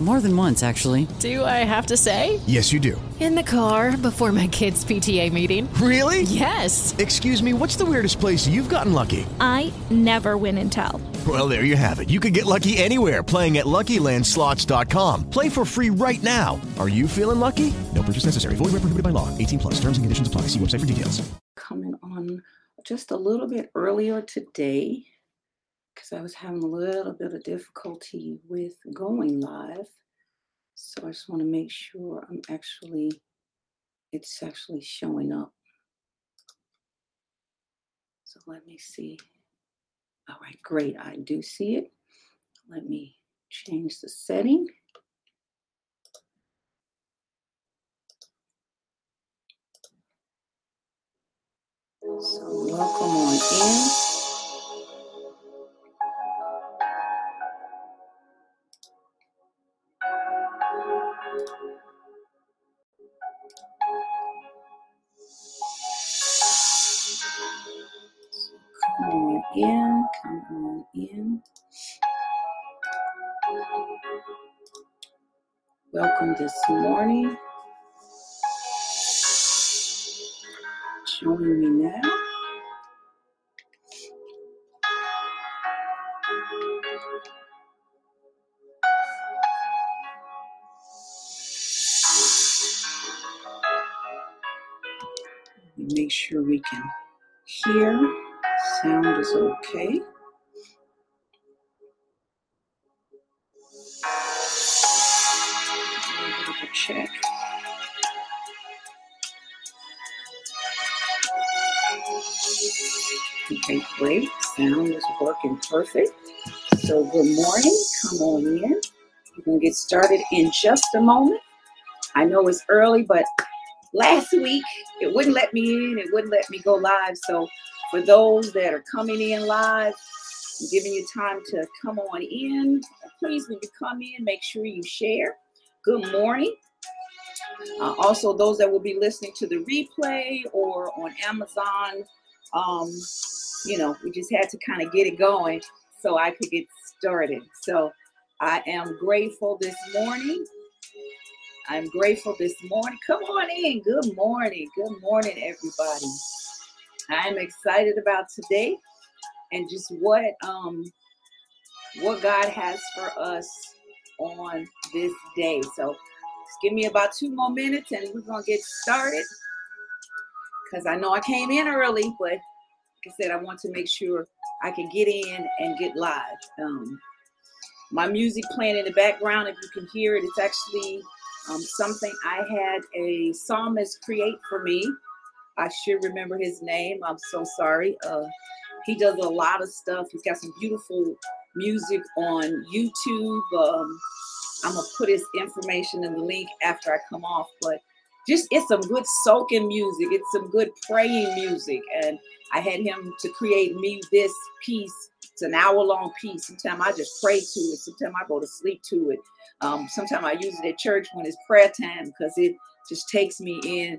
More than once, actually. Do I have to say? Yes, you do. In the car before my kids' PTA meeting. Really? Yes. Excuse me, what's the weirdest place you've gotten lucky? I never win and tell. Well, there you have it. You can get lucky anywhere playing at LuckyLandSlots.com. Play for free right now. Are you feeling lucky? No purchase necessary. Void where prohibited by law. 18 plus. Terms and conditions apply. See website for details. Coming on just a little bit earlier today because I was having a little bit of difficulty with going live. So I just want to make sure I'm actually, it's actually showing up. So let me see. All right, great. I do see it. Let me change the setting. So welcome on in. Come on in, come on in. Welcome this morning. Join me now. Make sure we can hear. Sound is okay. Check. Okay, great. Sound is working perfect. So, good morning. Come on in. We're going to get started in just a moment. I know it's early, but last week it wouldn't let me in, it wouldn't let me go live. So, for those that are coming in live, I'm giving you time to come on in. Please, when you come in, make sure you share. Good morning. Uh, also, those that will be listening to the replay or on Amazon, um, you know, we just had to kind of get it going so I could get started. So I am grateful this morning. I'm grateful this morning. Come on in. Good morning. Good morning, everybody. I'm excited about today and just what um what God has for us on this day. So just give me about two more minutes and we're gonna get started. Because I know I came in early, but like I said, I want to make sure I can get in and get live. Um, my music playing in the background, if you can hear it, it's actually um, something I had a psalmist create for me. I should remember his name. I'm so sorry. Uh, he does a lot of stuff. He's got some beautiful music on YouTube. Um, I'm gonna put his information in the link after I come off, but just it's some good soaking music. It's some good praying music, and I had him to create me this piece. It's an hour long piece. Sometimes I just pray to it. Sometimes I go to sleep to it. Um, sometimes I use it at church when it's prayer time because it just takes me in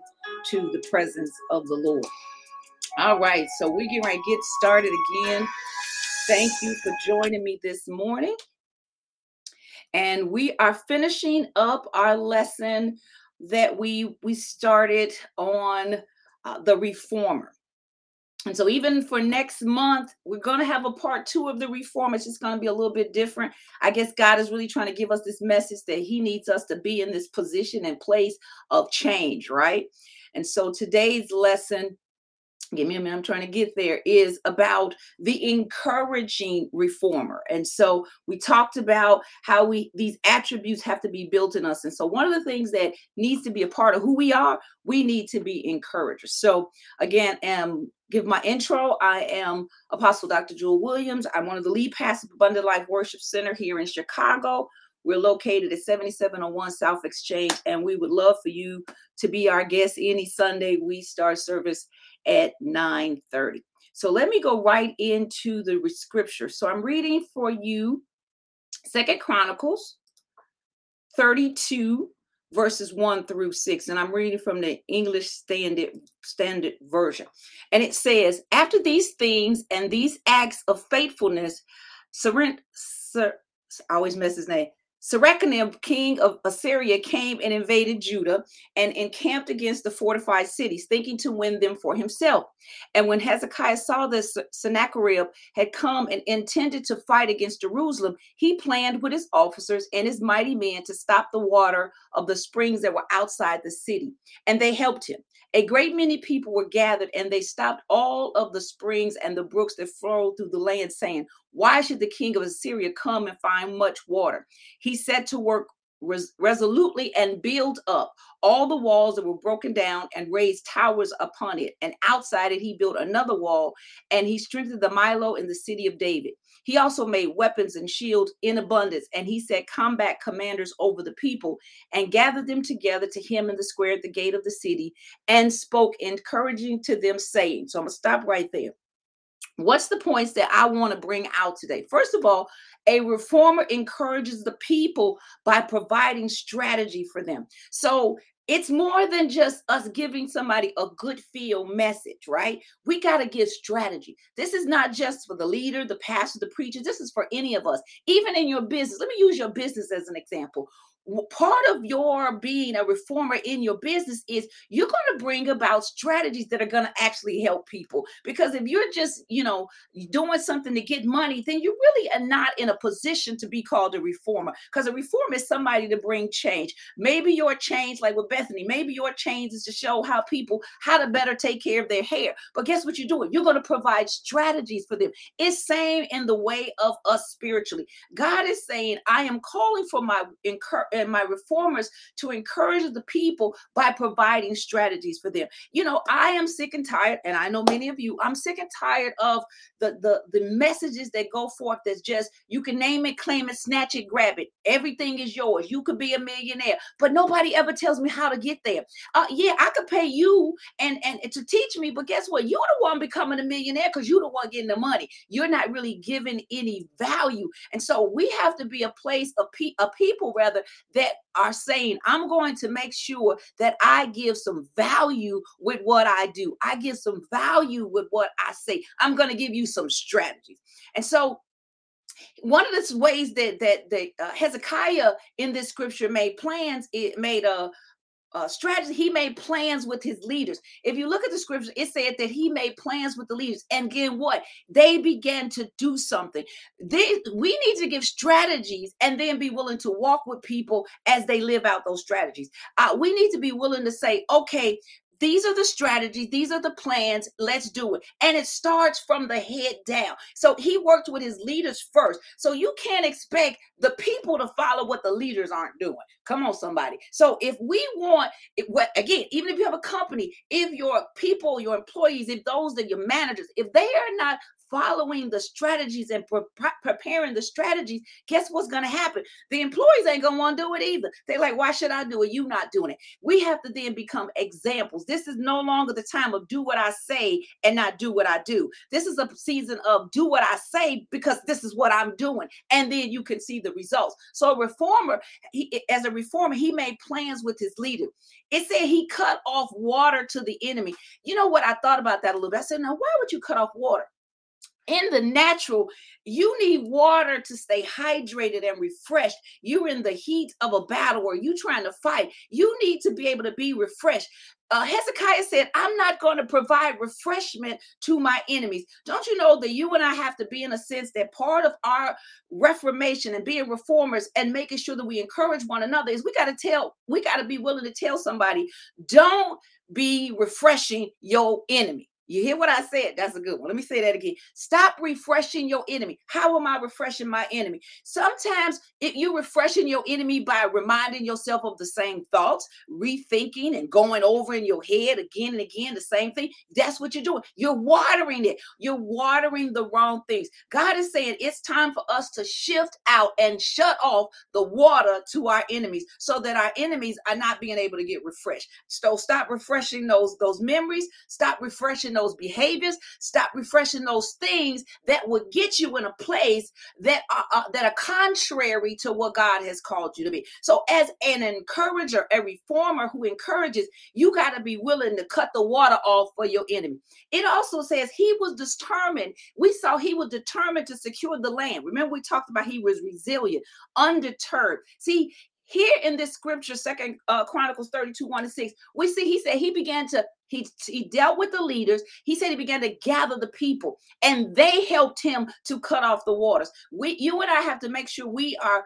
to the presence of the Lord. All right, so we're to get started again. Thank you for joining me this morning. And we are finishing up our lesson that we we started on uh, the reformer. And so even for next month, we're going to have a part 2 of the reform. It's just going to be a little bit different. I guess God is really trying to give us this message that he needs us to be in this position and place of change, right? And so today's lesson give me a minute i'm trying to get there is about the encouraging reformer. And so we talked about how we these attributes have to be built in us. And so one of the things that needs to be a part of who we are we need to be encouragers. So again um give my intro. I am apostle dr jewel williams. I'm one of the lead pastors of abundant life worship center here in chicago. We're located at 7701 South Exchange, and we would love for you to be our guest any Sunday. We start service at 9:30. So let me go right into the scripture. So I'm reading for you Second Chronicles 32 verses 1 through 6 and i'm reading from the english standard standard version and it says after these things and these acts of faithfulness Serent, Ser, I always mess his name Sennacherib, king of Assyria, came and invaded Judah and encamped against the fortified cities, thinking to win them for himself. And when Hezekiah saw that Sennacherib had come and intended to fight against Jerusalem, he planned with his officers and his mighty men to stop the water of the springs that were outside the city. And they helped him. A great many people were gathered, and they stopped all of the springs and the brooks that flowed through the land, saying, Why should the king of Assyria come and find much water? He set to work res- resolutely and build up all the walls that were broken down and raised towers upon it. And outside it, he built another wall and he strengthened the Millo in the city of David. He also made weapons and shields in abundance. And he set combat commanders over the people and gathered them together to him in the square at the gate of the city and spoke encouraging to them, saying, So I'm going to stop right there. What's the points that I want to bring out today? First of all, a reformer encourages the people by providing strategy for them. So it's more than just us giving somebody a good feel message, right? We got to give strategy. This is not just for the leader, the pastor, the preacher. This is for any of us, even in your business. Let me use your business as an example part of your being a reformer in your business is you're going to bring about strategies that are going to actually help people. Because if you're just you know doing something to get money then you really are not in a position to be called a reformer. Because a reformer is somebody to bring change. Maybe your change like with bethany maybe your change is to show how people how to better take care of their hair. But guess what you're doing you're going to provide strategies for them. It's same in the way of us spiritually. God is saying i am calling for my incur and my reformers to encourage the people by providing strategies for them. You know, I am sick and tired, and I know many of you, I'm sick and tired of the the, the messages that go forth that's just you can name it, claim it, snatch it, grab it. Everything is yours. You could be a millionaire, but nobody ever tells me how to get there. Uh, yeah, I could pay you and and to teach me, but guess what? You're the one becoming a millionaire because you're the one getting the money. You're not really giving any value, and so we have to be a place of pe- a people rather that are saying, I'm going to make sure that I give some value with what I do. I give some value with what I say. I'm going to give you some strategies. And so one of the ways that that, that uh, Hezekiah in this scripture made plans, it made a uh, strategy. He made plans with his leaders. If you look at the scripture, it said that he made plans with the leaders. And again, what? They began to do something. They, we need to give strategies and then be willing to walk with people as they live out those strategies. Uh, we need to be willing to say, okay, these are the strategies, these are the plans, let's do it. And it starts from the head down. So he worked with his leaders first. So you can't expect the people to follow what the leaders aren't doing. Come on, somebody. So if we want, what again, even if you have a company, if your people, your employees, if those that your managers, if they are not following the strategies and pre- preparing the strategies, guess what's going to happen? The employees ain't going to want to do it either. They're like, why should I do it? You not doing it. We have to then become examples. This is no longer the time of do what I say and not do what I do. This is a season of do what I say because this is what I'm doing. And then you can see the results. So a reformer, he, as a reformer, he made plans with his leader. It said he cut off water to the enemy. You know what? I thought about that a little bit. I said, now, why would you cut off water? In the natural, you need water to stay hydrated and refreshed. You're in the heat of a battle or you trying to fight. You need to be able to be refreshed. Uh, Hezekiah said, I'm not going to provide refreshment to my enemies. Don't you know that you and I have to be in a sense that part of our reformation and being reformers and making sure that we encourage one another is we got to tell, we got to be willing to tell somebody, don't be refreshing your enemy. You hear what I said? That's a good one. Let me say that again. Stop refreshing your enemy. How am I refreshing my enemy? Sometimes if you're refreshing your enemy by reminding yourself of the same thoughts, rethinking and going over in your head again and again the same thing. That's what you're doing. You're watering it. You're watering the wrong things. God is saying it's time for us to shift out and shut off the water to our enemies so that our enemies are not being able to get refreshed. So stop refreshing those those memories. Stop refreshing those behaviors. Stop refreshing those things that would get you in a place that are uh, that are contrary to what God has called you to be. So, as an encourager, a reformer who encourages, you got to be willing to cut the water off for your enemy. It also says he was determined. We saw he was determined to secure the land. Remember, we talked about he was resilient, undeterred. See, here in this scripture, Second uh, Chronicles 32, 1 to 6, we see he said he began to he, he dealt with the leaders. He said he began to gather the people, and they helped him to cut off the waters. We, you and I have to make sure we are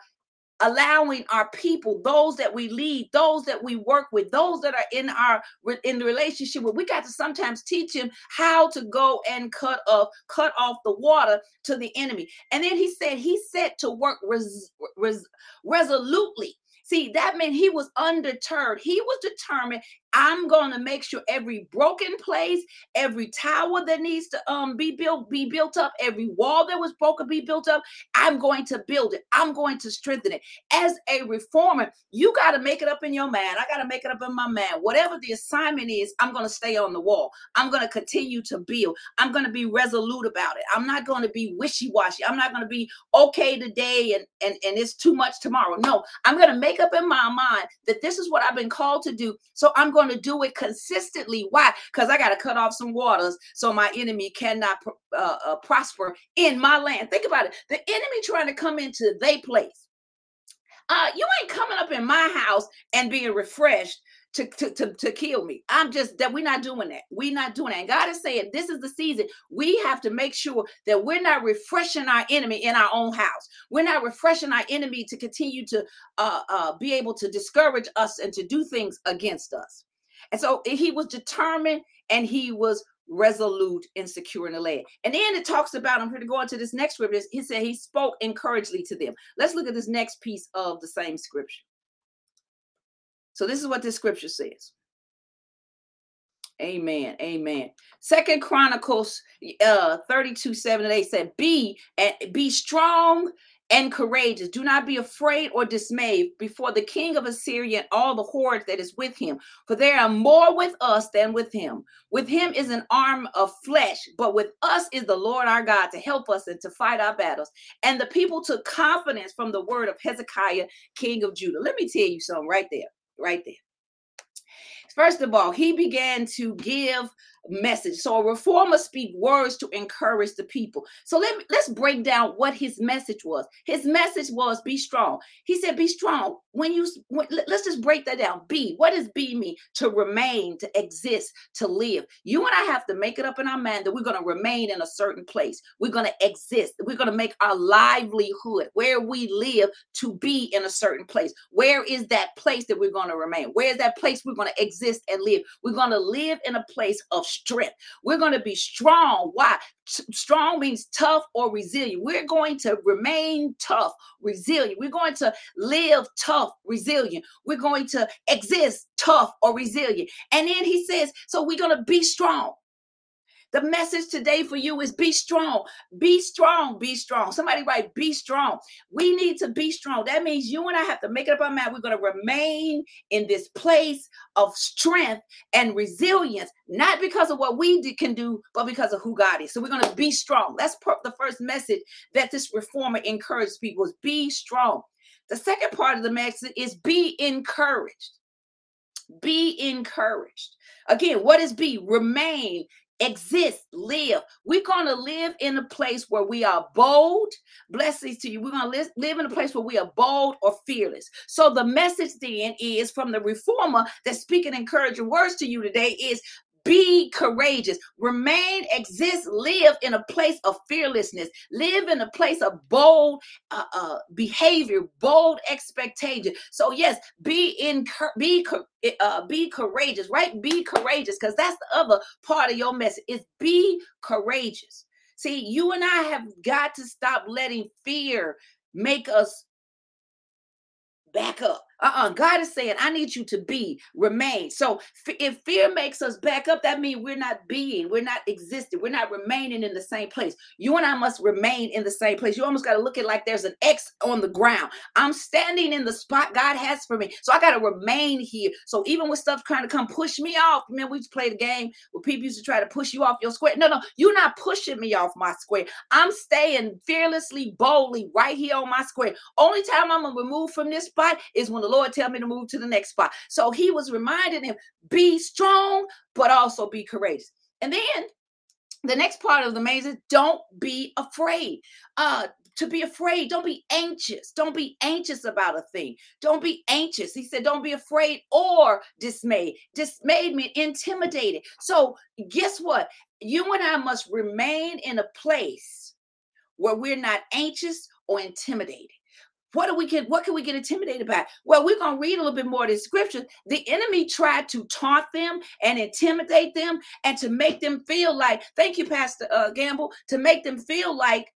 allowing our people those that we lead those that we work with those that are in our in the relationship with we got to sometimes teach them how to go and cut off cut off the water to the enemy and then he said he set to work res, res, resolutely See, that meant he was undeterred. He was determined I'm going to make sure every broken place, every tower that needs to um be built be built up, every wall that was broken be built up. I'm going to build it. I'm going to strengthen it. As a reformer, you got to make it up in your mind. I got to make it up in my mind. Whatever the assignment is, I'm going to stay on the wall. I'm going to continue to build. I'm going to be resolute about it. I'm not going to be wishy-washy. I'm not going to be okay today and and and it's too much tomorrow. No, I'm going to make up in my mind that this is what I've been called to do. So I'm going going to do it consistently. Why? Because I got to cut off some waters so my enemy cannot uh, uh, prosper in my land. Think about it. The enemy trying to come into their place. Uh, you ain't coming up in my house and being refreshed to, to, to, to kill me. I'm just that we're not doing that. We're not doing that. And God is saying this is the season. We have to make sure that we're not refreshing our enemy in our own house. We're not refreshing our enemy to continue to uh, uh, be able to discourage us and to do things against us. And so he was determined and he was resolute and secure in the land. And then it talks about, I'm here to go into this next scripture. He said he spoke encouragingly to them. Let's look at this next piece of the same scripture. So this is what this scripture says. Amen. Amen. Second Chronicles uh 32, 7 and 8 said, Be and be strong and courageous. Do not be afraid or dismayed before the king of Assyria and all the hordes that is with him, for there are more with us than with him. With him is an arm of flesh, but with us is the Lord our God to help us and to fight our battles. And the people took confidence from the word of Hezekiah, king of Judah. Let me tell you something right there, right there. First of all, he began to give message. So a reformer speak words to encourage the people. So let me, let's break down what his message was. His message was be strong. He said be strong. When you when, let's just break that down. Be. What does be mean? To remain, to exist, to live. You and I have to make it up in our mind that we're going to remain in a certain place. We're going to exist. We're going to make our livelihood where we live to be in a certain place. Where is that place that we're going to remain? Where is that place we're going to exist and live? We're going to live in a place of strength. We're going to be strong. Why? strong means tough or resilient. We're going to remain tough, resilient. We're going to live tough, resilient. We're going to exist tough or resilient. And then he says, so we're going to be strong. The message today for you is be strong. Be strong. Be strong. Somebody write, be strong. We need to be strong. That means you and I have to make it up our mind. We're going to remain in this place of strength and resilience, not because of what we can do, but because of who God is. So we're going to be strong. That's the first message that this reformer encourages people is be strong. The second part of the message is be encouraged. Be encouraged. Again, what is be? Remain exist, live. We're going to live in a place where we are bold. Blessings to you. We're going to live, live in a place where we are bold or fearless. So the message then is from the reformer that's speaking encouraging words to you today is be courageous. Remain, exist, live in a place of fearlessness. Live in a place of bold uh, uh, behavior, bold expectation. So yes, be in, be uh, be courageous, right? Be courageous, because that's the other part of your message is be courageous. See, you and I have got to stop letting fear make us back up. Uh-uh god is saying i need you to be remain. So f- if fear makes us back up that means we're not being we're not existing we're not remaining in the same place. You and i must remain in the same place. You almost got to look at like there's an x on the ground. I'm standing in the spot god has for me so i got to remain here. So even with stuff trying to come push me off man we used to play the game where people used to try to push you off your square? No no you're not pushing me off my square. I'm staying fearlessly boldly right here on my square. Only time i'm gonna remove from this spot is when the Lord tell me to move to the next spot. So he was reminding him, be strong, but also be courageous. And then the next part of the maze is don't be afraid. Uh, to be afraid, don't be anxious. Don't be anxious about a thing. Don't be anxious. He said, don't be afraid or dismayed. Dismayed me, intimidated. So, guess what? You and I must remain in a place where we're not anxious or intimidated. What do we get? What can we get intimidated by? Well, we're gonna read a little bit more of the scripture. The enemy tried to taunt them and intimidate them and to make them feel like, thank you, Pastor uh, Gamble, to make them feel like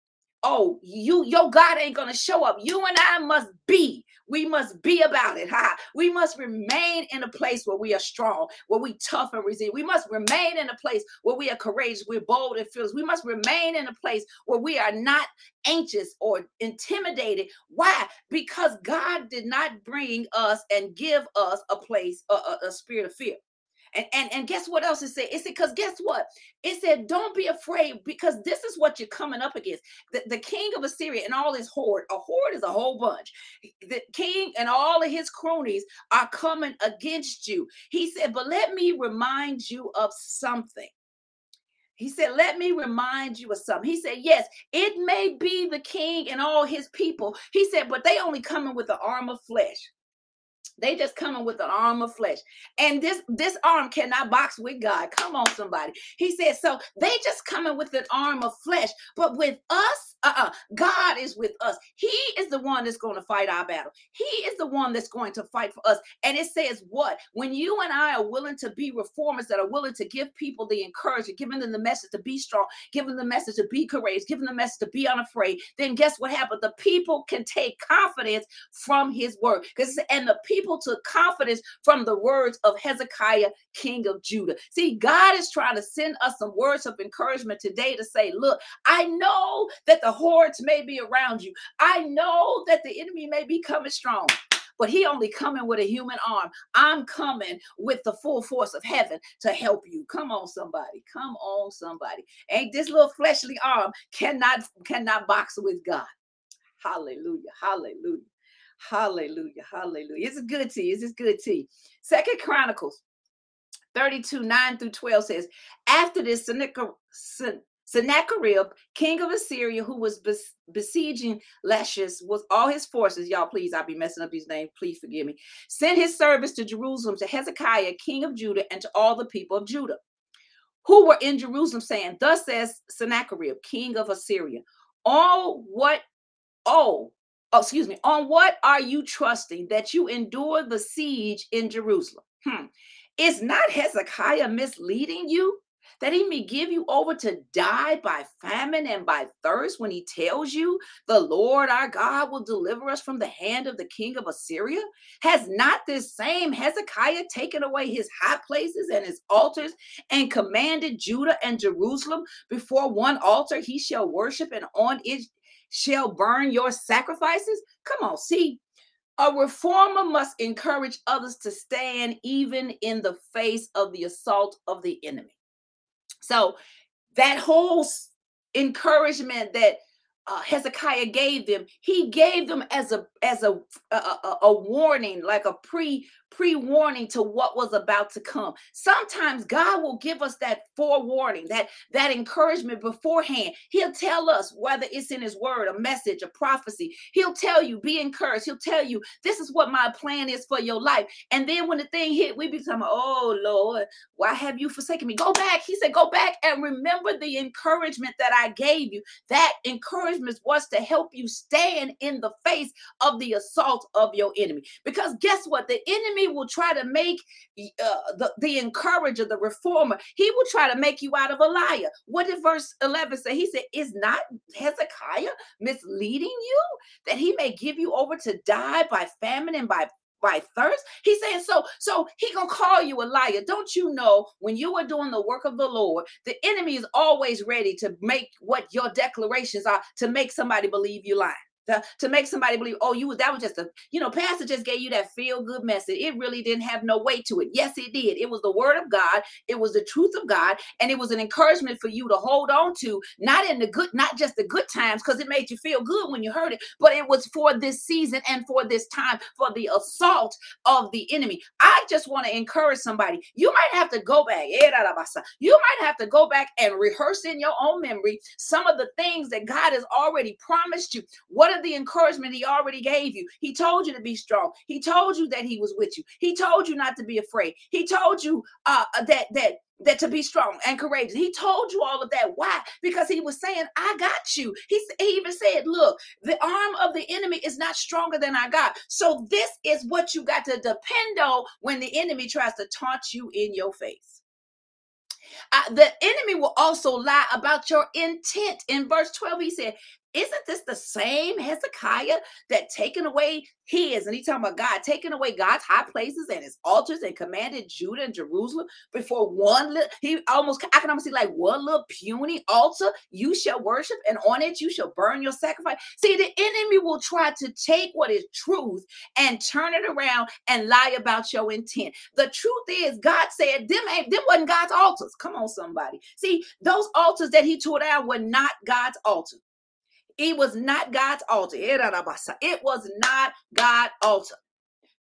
oh, you, your God ain't gonna show up. You and I must be. We must be about it. Ha. We must remain in a place where we are strong, where we tough and resilient. We must remain in a place where we are courageous, we're bold and fearless. We must remain in a place where we are not anxious or intimidated. Why? Because God did not bring us and give us a place, a, a, a spirit of fear. And, and, and guess what else it said? It said, because guess what? It said, don't be afraid because this is what you're coming up against. The, the king of Assyria and all his horde, a horde is a whole bunch. The king and all of his cronies are coming against you. He said, but let me remind you of something. He said, Let me remind you of something. He said, Yes, it may be the king and all his people. He said, But they only coming with the arm of flesh. They just coming with an arm of flesh. And this this arm cannot box with God. Come on, somebody. He said, so they just coming with an arm of flesh. But with us, uh-uh, God is with us. He is the one that's going to fight our battle. He is the one that's going to fight for us. And it says what? When you and I are willing to be reformers that are willing to give people the encouragement, giving them the message to be strong, giving them the message to be courageous, giving them the message to be unafraid, then guess what happened? The people can take confidence from his word. Because and the people took confidence from the words of Hezekiah, king of Judah. See, God is trying to send us some words of encouragement today to say, look, I know that the hordes may be around you. I know that the enemy may be coming strong but he only coming with a human arm. I'm coming with the full force of heaven to help you. Come on, somebody. Come on, somebody. Ain't this little fleshly arm cannot cannot box with God. Hallelujah. Hallelujah. Hallelujah. Hallelujah. It's good tea. It's good tea. Second Chronicles 32, 9 through 12 says, After this, Sennacherib, king of Assyria, who was besieging Lachish with all his forces, y'all, please, I'll be messing up his name, please forgive me, sent his service to Jerusalem to Hezekiah, king of Judah, and to all the people of Judah who were in Jerusalem, saying, Thus says Sennacherib, king of Assyria, all what, oh, oh, excuse me, on what are you trusting that you endure the siege in Jerusalem? Hmm. Is not Hezekiah misleading you? That he may give you over to die by famine and by thirst when he tells you the Lord our God will deliver us from the hand of the king of Assyria? Has not this same Hezekiah taken away his high places and his altars and commanded Judah and Jerusalem before one altar he shall worship and on it shall burn your sacrifices? Come on, see. A reformer must encourage others to stand even in the face of the assault of the enemy. So, that whole encouragement that uh, Hezekiah gave them, he gave them as a as a a, a, a warning, like a pre pre-warning to what was about to come. Sometimes God will give us that forewarning, that that encouragement beforehand. He'll tell us whether it's in his word, a message, a prophecy. He'll tell you, be encouraged. He'll tell you, this is what my plan is for your life. And then when the thing hit, we become, oh Lord, why have you forsaken me? Go back. He said, go back and remember the encouragement that I gave you. That encouragement was to help you stand in the face of the assault of your enemy. Because guess what? The enemy will try to make uh, the, the encourager, the reformer, he will try to make you out of a liar. What did verse 11 say? He said, Is not Hezekiah misleading you that he may give you over to die by famine and by by thirst? He's saying so so he gonna call you a liar. Don't you know when you are doing the work of the lord the enemy is always ready to make what your declarations are to make somebody believe you lying to, to make somebody believe, oh, you was that was just a, you know, pastor just gave you that feel good message. It really didn't have no weight to it. Yes, it did. It was the word of God, it was the truth of God, and it was an encouragement for you to hold on to, not in the good, not just the good times, because it made you feel good when you heard it, but it was for this season and for this time, for the assault of the enemy. I just want to encourage somebody. You might have to go back. Eh, you might have to go back and rehearse in your own memory some of the things that God has already promised you. What the encouragement he already gave you. He told you to be strong. He told you that he was with you. He told you not to be afraid. He told you uh, uh that that that to be strong and courageous. He told you all of that. Why? Because he was saying, I got you. He, he even said, Look, the arm of the enemy is not stronger than our God. So, this is what you got to depend on when the enemy tries to taunt you in your face. Uh, the enemy will also lie about your intent. In verse 12, he said, isn't this the same Hezekiah that taken away his, and he talking about God taking away God's high places and his altars and commanded Judah and Jerusalem before one little, he almost, I can almost see like one little puny altar you shall worship, and on it you shall burn your sacrifice. See, the enemy will try to take what is truth and turn it around and lie about your intent. The truth is, God said, them ain't them wasn't God's altars. Come on, somebody. See, those altars that he tore down were not God's altars. It was not God's altar. Eh, it was not God's altar.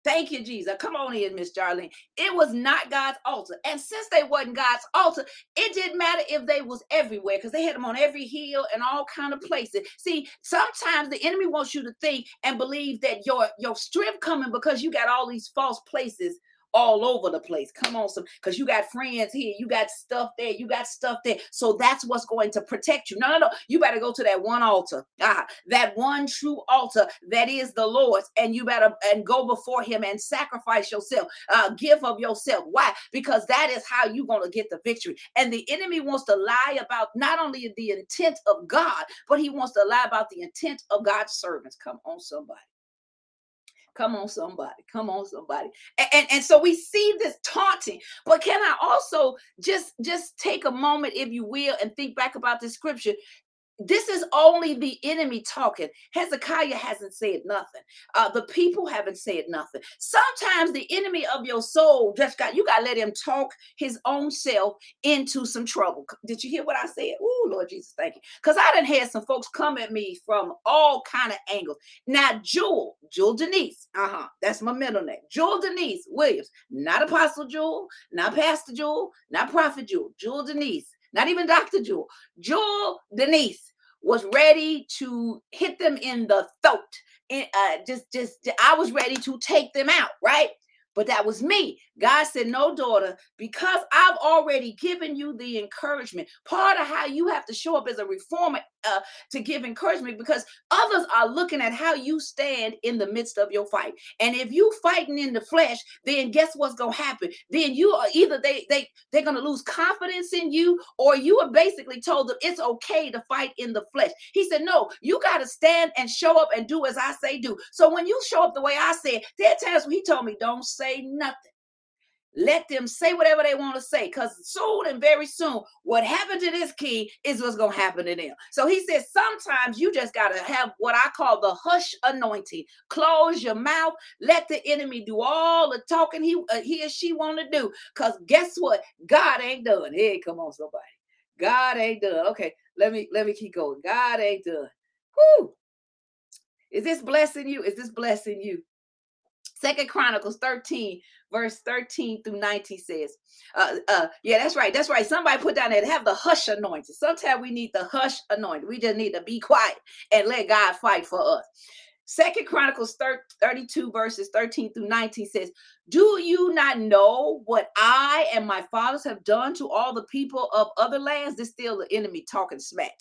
Thank you, Jesus. Come on in, Miss Jarlene. It was not God's altar. And since they wasn't God's altar, it didn't matter if they was everywhere because they had them on every hill and all kind of places. See, sometimes the enemy wants you to think and believe that your, your strength coming because you got all these false places all over the place. Come on, some because you got friends here, you got stuff there, you got stuff there. So that's what's going to protect you. No, no, no. You better go to that one altar, ah, that one true altar that is the Lord's, and you better and go before Him and sacrifice yourself, uh, give of yourself. Why? Because that is how you're going to get the victory. And the enemy wants to lie about not only the intent of God, but he wants to lie about the intent of God's servants. Come on, somebody. Come on, somebody. Come on, somebody. And, and, and, so we see this taunting. But can I also just just take a moment, if you will, and think back about this scripture this is only the enemy talking. Hezekiah hasn't said nothing. Uh, the people haven't said nothing. Sometimes the enemy of your soul just got you got to let him talk his own self into some trouble. Did you hear what I said? Oh, Lord Jesus, thank you. Because I done had some folks come at me from all kind of angles. Now, Jewel, Jewel Denise, uh huh, that's my middle name. Jewel Denise Williams, not Apostle Jewel, not Pastor Jewel, not Prophet Jewel, Jewel Denise not even Dr. Jewel, Jewel Denise was ready to hit them in the throat. And, uh, just, just, I was ready to take them out, right? But that was me. God said, No, daughter, because I've already given you the encouragement. Part of how you have to show up as a reformer uh, to give encouragement because others are looking at how you stand in the midst of your fight. And if you fighting in the flesh, then guess what's gonna happen? Then you are either they they they're gonna lose confidence in you, or you are basically told them it's okay to fight in the flesh. He said, No, you gotta stand and show up and do as I say do. So when you show up the way I said, there are times when he told me, Don't say nothing. Let them say whatever they want to say because soon and very soon, what happened to this key is what's going to happen to them. So he says, sometimes you just got to have what I call the hush anointing. Close your mouth. Let the enemy do all the talking he, uh, he or she want to do. Because guess what? God ain't done. Hey, come on, somebody. God ain't done. Okay, let me let me keep going. God ain't done. Whoo! Is this blessing you? Is this blessing you? Second Chronicles 13, verse 13 through 19 says, uh, uh, yeah, that's right. That's right. Somebody put down there have the hush anointing. Sometimes we need the hush anointing. We just need to be quiet and let God fight for us. Second Chronicles 32 verses 13 through 19 says, Do you not know what I and my fathers have done to all the people of other lands? This still the enemy talking smack.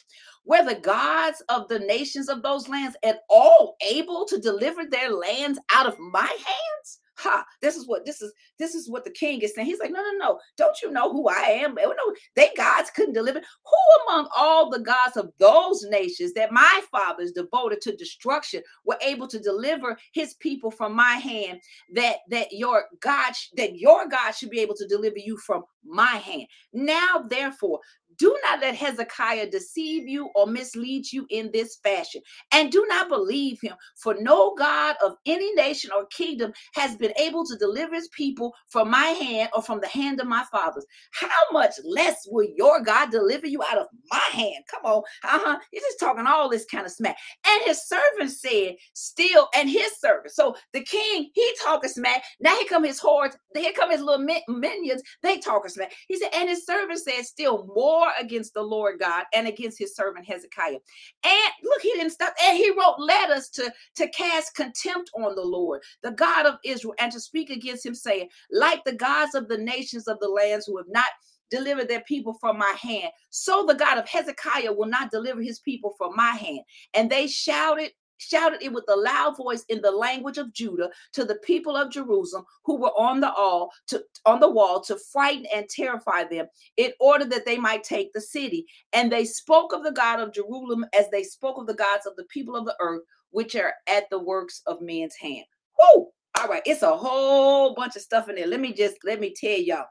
Were the gods of the nations of those lands at all able to deliver their lands out of my hands? Ha, this is what this is, this is what the king is saying. He's like, no, no, no. Don't you know who I am? No, they gods couldn't deliver. Who among all the gods of those nations that my fathers devoted to destruction were able to deliver his people from my hand? That that your God, that your God should be able to deliver you from my hand. Now, therefore, do not let Hezekiah deceive you or mislead you in this fashion. And do not believe him, for no God of any nation or kingdom has been able to deliver his people from my hand or from the hand of my fathers. How much less will your God deliver you out of my hand? Come on. Uh-huh. He's just talking all this kind of smack. And his servant said, still, and his servant. So the king, he talking smack. Now here come his hordes. Here come his little minions. They talking smack. He said, and his servant said, still more war against the Lord God and against his servant Hezekiah. And look, he didn't stop. And he wrote letters to, to cast contempt on the Lord, the God of Israel, and to speak against him, saying, like the gods of the nations of the lands who have not delivered their people from my hand. So the God of Hezekiah will not deliver his people from my hand. And they shouted shouted it with a loud voice in the language of Judah to the people of Jerusalem who were on the all to on the wall to frighten and terrify them in order that they might take the city and they spoke of the God of Jerusalem as they spoke of the gods of the people of the earth which are at the works of men's hand. Whoo! All right, it's a whole bunch of stuff in there. Let me just let me tell y'all.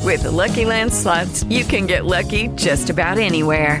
With the Lucky Land slots, you can get lucky just about anywhere.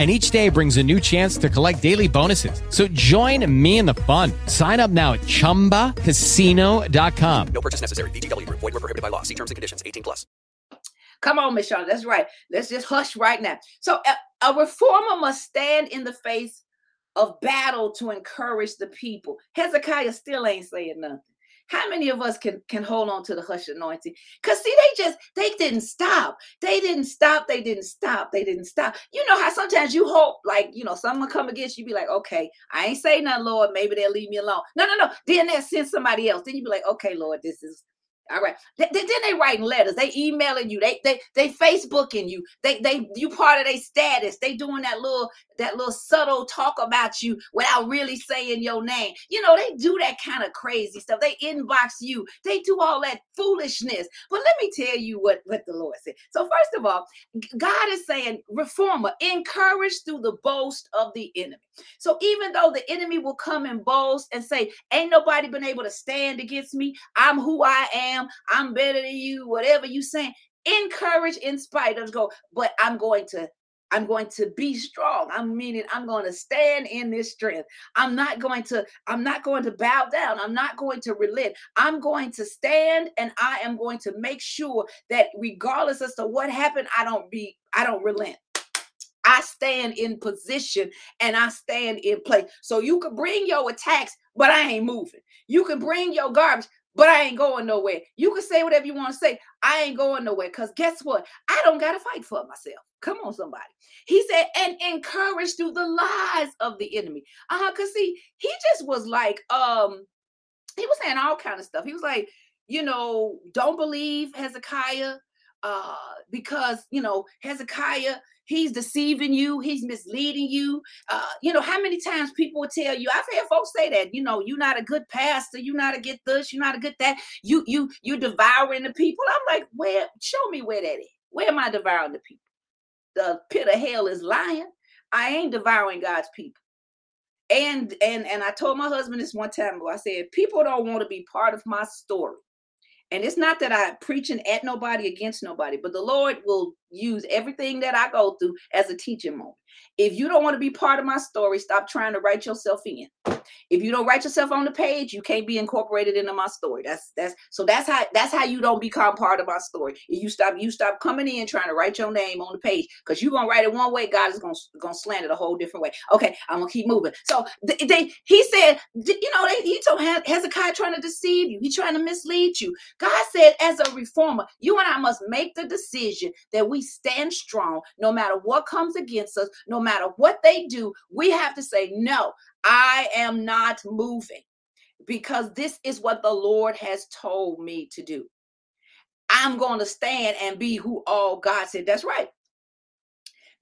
and each day brings a new chance to collect daily bonuses. So join me in the fun. Sign up now at ChumbaCasino.com. No purchase necessary. VGW. Void were prohibited by law. See terms and conditions. 18 plus. Come on, Miss Shaw. That's right. Let's just hush right now. So a, a reformer must stand in the face of battle to encourage the people. Hezekiah still ain't saying nothing. How many of us can can hold on to the hush anointing? Because see, they just they didn't stop. They didn't stop. They didn't stop. They didn't stop. You know how sometimes you hope, like you know, someone come against you, be like, okay, I ain't say nothing, Lord. Maybe they'll leave me alone. No, no, no. Then they'll send somebody else. Then you be like, okay, Lord, this is all right. Then, then they writing letters. They emailing you. They they they Facebooking you. They they you part of their status. They doing that little that little subtle talk about you without really saying your name. You know, they do that kind of crazy stuff. They inbox you. They do all that foolishness. But let me tell you what, what the Lord said. So, first of all, God is saying, reformer, encourage through the boast of the enemy. So, even though the enemy will come and boast and say, Ain't nobody been able to stand against me, I'm who I am, I'm better than you, whatever you saying, encourage in spite of go, but I'm going to I'm going to be strong. I'm meaning I'm going to stand in this strength. I'm not going to I'm not going to bow down. I'm not going to relent. I'm going to stand and I am going to make sure that regardless as to what happened, I don't be I don't relent. I stand in position and I stand in place. So you can bring your attacks, but I ain't moving. You can bring your garbage, but I ain't going nowhere. You can say whatever you want to say. I ain't going nowhere because guess what? I don't got to fight for myself. Come on, somebody. He said, and encourage through the lies of the enemy. Uh-huh. Cause see, he just was like, um, he was saying all kind of stuff. He was like, you know, don't believe Hezekiah, uh, because you know, Hezekiah, he's deceiving you, he's misleading you. Uh, you know, how many times people will tell you, I've had folks say that, you know, you're not a good pastor, you're not a good this, you're not a good that, you you you devouring the people. I'm like, where show me where that is. Where am I devouring the people? the pit of hell is lying. I ain't devouring God's people. And and and I told my husband this one time ago. I said, people don't want to be part of my story. And it's not that I'm preaching at nobody against nobody, but the Lord will use everything that I go through as a teaching moment. If you don't want to be part of my story, stop trying to write yourself in. If you don't write yourself on the page, you can't be incorporated into my story. That's that's so that's how that's how you don't become part of my story. If you stop you stop coming in trying to write your name on the page because you're gonna write it one way, God is gonna gonna slant it a whole different way. Okay, I'm gonna keep moving. So they, they he said, you know, they he told Hezekiah trying to deceive you, he trying to mislead you. God said, as a reformer, you and I must make the decision that we stand strong no matter what comes against us, no matter what they do. We have to say, no, I am not moving because this is what the Lord has told me to do. I'm going to stand and be who all God said. That's right.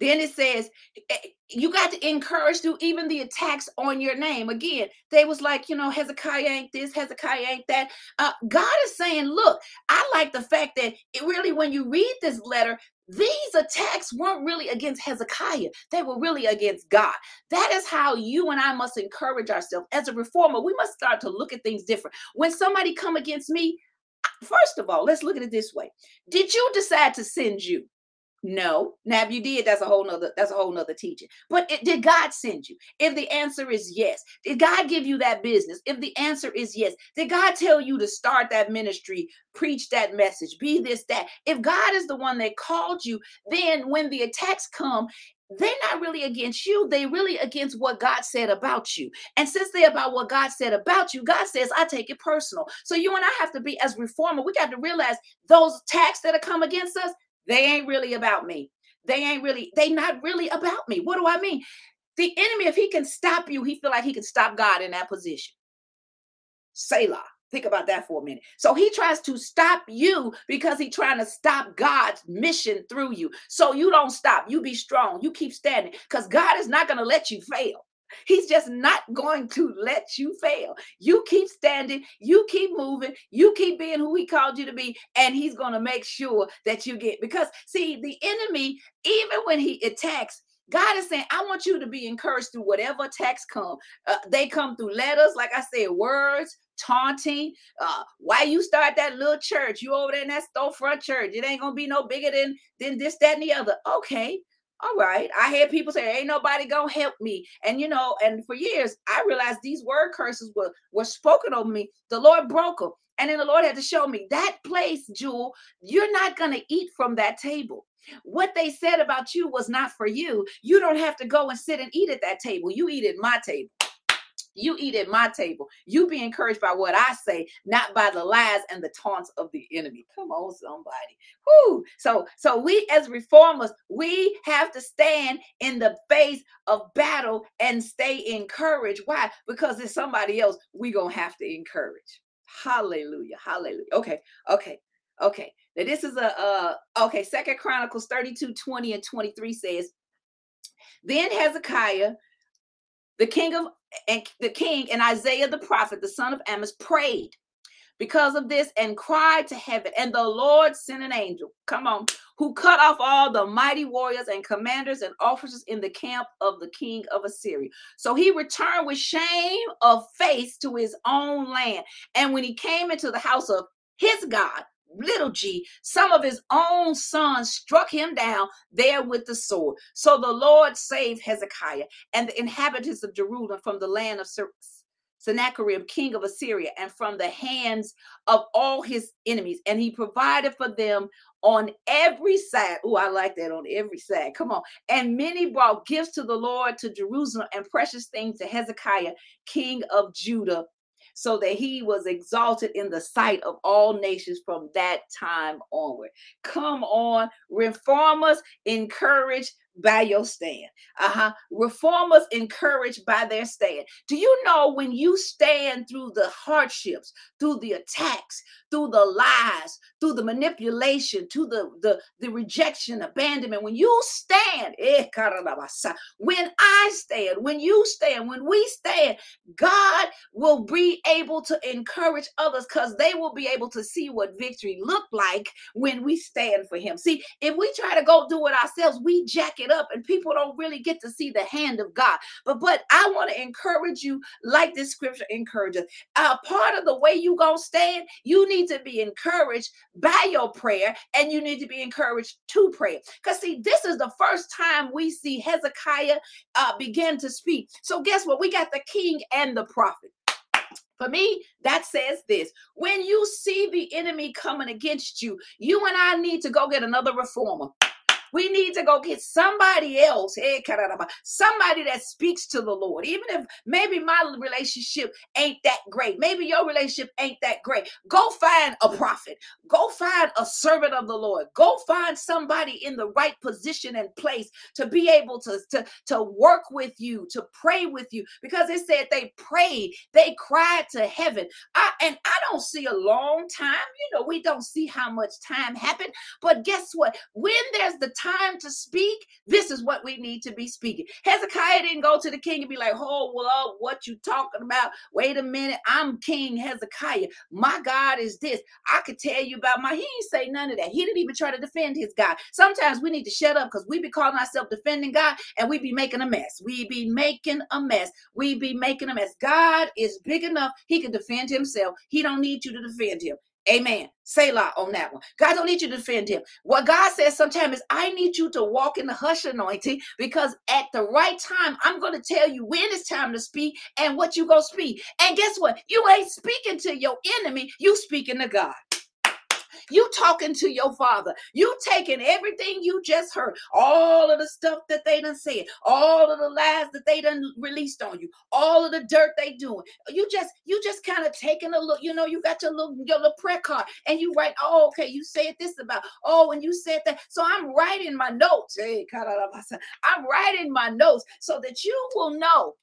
Then it says eh, you got to encourage through even the attacks on your name. Again, they was like, you know, Hezekiah ain't this, Hezekiah ain't that. Uh, God is saying, look, I like the fact that it really, when you read this letter, these attacks weren't really against Hezekiah. They were really against God. That is how you and I must encourage ourselves. As a reformer, we must start to look at things different. When somebody come against me, first of all, let's look at it this way. Did you decide to send you? No. Now, if you did, that's a whole nother, that's a whole nother teaching. But it, did God send you? If the answer is yes, did God give you that business? If the answer is yes, did God tell you to start that ministry, preach that message, be this, that? If God is the one that called you, then when the attacks come, they're not really against you. They're really against what God said about you. And since they're about what God said about you, God says, I take it personal. So you and I have to be, as reformer, we got to realize those attacks that have come against us, they ain't really about me. They ain't really, they not really about me. What do I mean? The enemy, if he can stop you, he feel like he can stop God in that position. Selah. Think about that for a minute. So he tries to stop you because he's trying to stop God's mission through you. So you don't stop. You be strong. You keep standing because God is not going to let you fail. He's just not going to let you fail. You keep standing, you keep moving, you keep being who he called you to be, and he's going to make sure that you get. Because, see, the enemy, even when he attacks, God is saying, I want you to be encouraged through whatever attacks come. Uh, they come through letters, like I said, words, taunting. Uh, why you start that little church? You over there in that storefront church. It ain't gonna be no bigger than than this, that, and the other. Okay all right. I had people say, ain't nobody gonna help me. And you know, and for years I realized these word curses were were spoken over me. The Lord broke them. And then the Lord had to show me that place, Jewel, you're not gonna eat from that table. What they said about you was not for you. You don't have to go and sit and eat at that table. You eat at my table. You eat at my table. You be encouraged by what I say, not by the lies and the taunts of the enemy. Come on, somebody. Whoo. So, so we as reformers, we have to stand in the face of battle and stay encouraged. Why? Because there's somebody else we gonna have to encourage. Hallelujah. Hallelujah. Okay. Okay. Okay. Now this is a uh okay, Second Chronicles 32, 20 and 23 says, Then Hezekiah, the king of and the king and Isaiah the prophet, the son of Amos, prayed because of this and cried to heaven. And the Lord sent an angel, come on, who cut off all the mighty warriors and commanders and officers in the camp of the king of Assyria. So he returned with shame of face to his own land. And when he came into the house of his God, little g, some of his own sons struck him down there with the sword. So the Lord saved Hezekiah and the inhabitants of Jerusalem from the land of Sennacherib, king of Assyria, and from the hands of all his enemies. And he provided for them on every side. Oh, I like that on every side. Come on. And many brought gifts to the Lord to Jerusalem and precious things to Hezekiah, king of Judah so that he was exalted in the sight of all nations from that time onward. Come on, reformers, encourage by your stand. Uh-huh. Reformers encouraged by their stand. Do you know when you stand through the hardships, through the attacks, through the lies, through the manipulation, to the, the, the rejection, abandonment, when you stand, eh, when I stand, when you stand, when we stand, God will be able to encourage others because they will be able to see what victory looked like when we stand for him. See, if we try to go do it ourselves, we jack it dried up and people don't really get to see the hand of God. But but I want to encourage you, like this scripture encourages. Uh, part of the way you gonna stand, you need to be encouraged by your prayer, and you need to be encouraged to pray. Because see, this is the first time we see Hezekiah uh, begin to speak. So guess what? We got the king and the prophet. For me, that says this when you see the enemy coming against you, you and I need to go get another reformer. We need to go get somebody else, eh, somebody that speaks to the Lord. Even if maybe my relationship ain't that great, maybe your relationship ain't that great. Go find a prophet, go find a servant of the Lord, go find somebody in the right position and place to be able to, to, to work with you, to pray with you, because it said they prayed, they cried to heaven. I, and I don't see a long time. You know, we don't see how much time happened, but guess what? When there's the time to speak, this is what we need to be speaking. Hezekiah didn't go to the king and be like, oh, well, what you talking about? Wait a minute, I'm King Hezekiah. My God is this. I could tell you about my, he didn't say none of that. He didn't even try to defend his God. Sometimes we need to shut up because we be calling ourselves defending God and we be making a mess. We be making a mess. We be making a mess. God is big enough. He can defend himself. He don't need you to defend him. Amen. Say Selah on that one. God don't need you to defend him. What God says sometimes is, I need you to walk in the hush anointing because at the right time, I'm going to tell you when it's time to speak and what you go speak. And guess what? You ain't speaking to your enemy. You speaking to God. You talking to your father. You taking everything you just heard, all of the stuff that they done said, all of the lies that they done released on you, all of the dirt they doing. You just, you just kind of taking a look. You know, you got your little your little prayer card, and you write, oh, okay, you said this about, oh, and you said that. So I'm writing my notes. Hey, I'm writing my notes so that you will know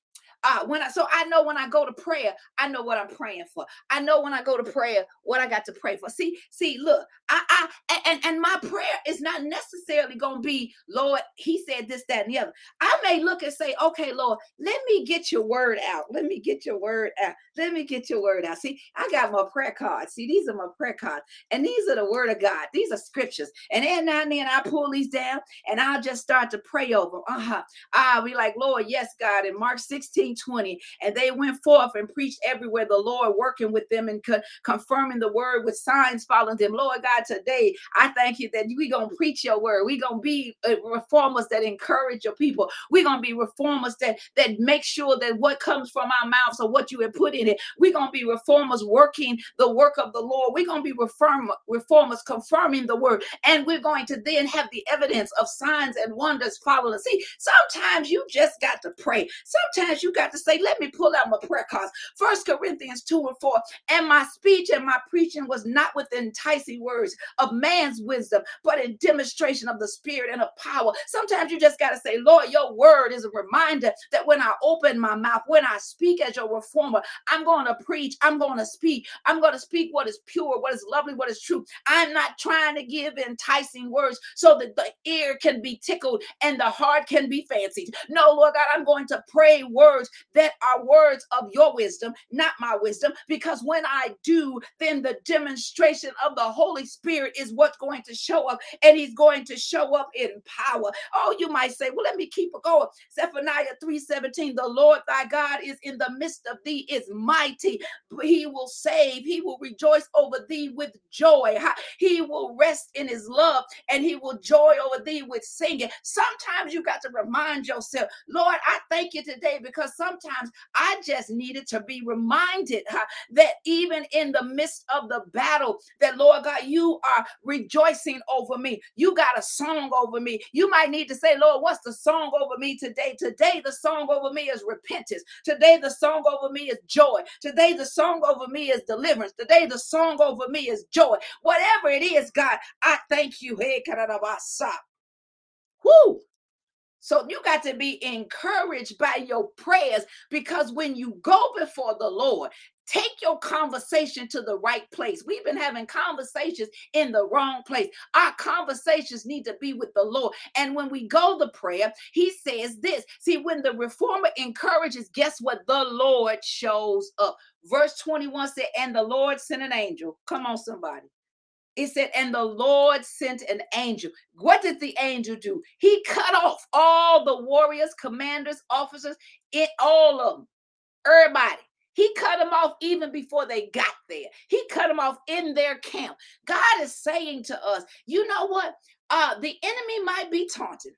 uh, when I so I know when I go to prayer, I know what I'm praying for. I know when I go to prayer what I got to pray for. See, see, look, I, I and and my prayer is not necessarily gonna be, Lord, He said this, that, and the other. I may look and say, okay, Lord, let me get your word out. Let me get your word out. Let me get your word out. See, I got my prayer cards. See, these are my prayer cards, and these are the word of God. These are scriptures. And then now and then I pull these down and I'll just start to pray over. Uh-huh. I'll be like, Lord, yes, God. In Mark 16. 20. And they went forth and preached everywhere, the Lord working with them and co- confirming the word with signs following them. Lord God, today I thank you that we're going to preach your word. We're going to be uh, reformers that encourage your people. We're going to be reformers that, that make sure that what comes from our mouths or what you have put in it, we're going to be reformers working the work of the Lord. We're going to be reform, reformers confirming the word. And we're going to then have the evidence of signs and wonders following. See, sometimes you just got to pray. Sometimes you got to say, let me pull out my prayer cards. First Corinthians 2 and 4. And my speech and my preaching was not with enticing words of man's wisdom, but in demonstration of the spirit and of power. Sometimes you just got to say, Lord, your word is a reminder that when I open my mouth, when I speak as your reformer, I'm going to preach, I'm going to speak, I'm going to speak what is pure, what is lovely, what is true. I'm not trying to give enticing words so that the ear can be tickled and the heart can be fancied. No, Lord God, I'm going to pray words that are words of your wisdom, not my wisdom. Because when I do, then the demonstration of the Holy Spirit is what's going to show up, and He's going to show up in power. Oh, you might say, well, let me keep it going. Zephaniah 3:17, the Lord thy God is in the midst of thee, is mighty. He will save, he will rejoice over thee with joy. He will rest in his love, and he will joy over thee with singing. Sometimes you got to remind yourself, Lord, I thank you today because sometimes I just needed to be reminded huh, that even in the midst of the battle, that Lord God, you are rejoicing over me. You got a song over me. You might need to say, Lord, what's the song over me today? Today, the song over me is repentance. Today, the song over me is joy. Today, the song over me is deliverance. Today, the song over me is joy. Whatever it is, God, I thank you. Hey, Woo! So you got to be encouraged by your prayers because when you go before the Lord, take your conversation to the right place. We've been having conversations in the wrong place. Our conversations need to be with the Lord. And when we go the prayer, he says this. See, when the reformer encourages, guess what? The Lord shows up. Verse 21 said, And the Lord sent an angel. Come on, somebody. It said, and the Lord sent an angel. What did the angel do? He cut off all the warriors, commanders, officers, it all of them, everybody. He cut them off even before they got there. He cut them off in their camp. God is saying to us, you know what? Uh, the enemy might be taunting.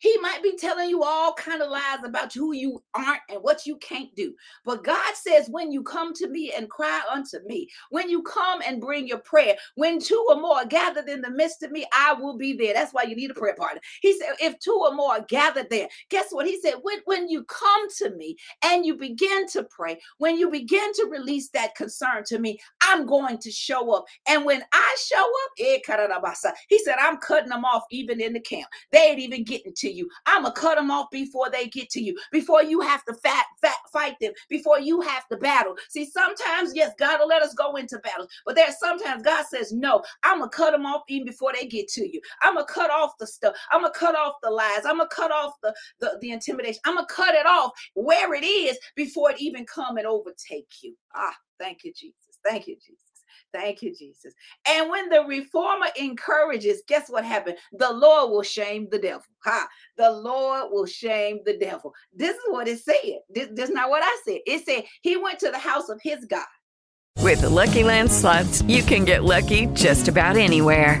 He might be telling you all kind of lies about who you aren't and what you can't do. But God says, when you come to me and cry unto me, when you come and bring your prayer, when two or more are gathered in the midst of me, I will be there. That's why you need a prayer partner. He said, if two or more are gathered there, guess what? He said, when, when you come to me and you begin to pray, when you begin to release that concern to me, I'm going to show up. And when I show up, eh, he said, I'm cutting them off even in the camp. They ain't even getting to you. I'm going to cut them off before they get to you, before you have to fat, fat, fight them, before you have to battle. See, sometimes, yes, God will let us go into battles, but there's sometimes God says, no, I'm going to cut them off even before they get to you. I'm going to cut off the stuff. I'm going to cut off the lies. I'm going to cut off the, the, the intimidation. I'm going to cut it off where it is before it even come and overtake you. Ah, thank you, Jesus. Thank you, Jesus. Thank you, Jesus. And when the reformer encourages, guess what happened? The Lord will shame the devil. Ha! The Lord will shame the devil. This is what it said. This, this is not what I said. It said he went to the house of his God. With the Lucky Land slots, you can get lucky just about anywhere.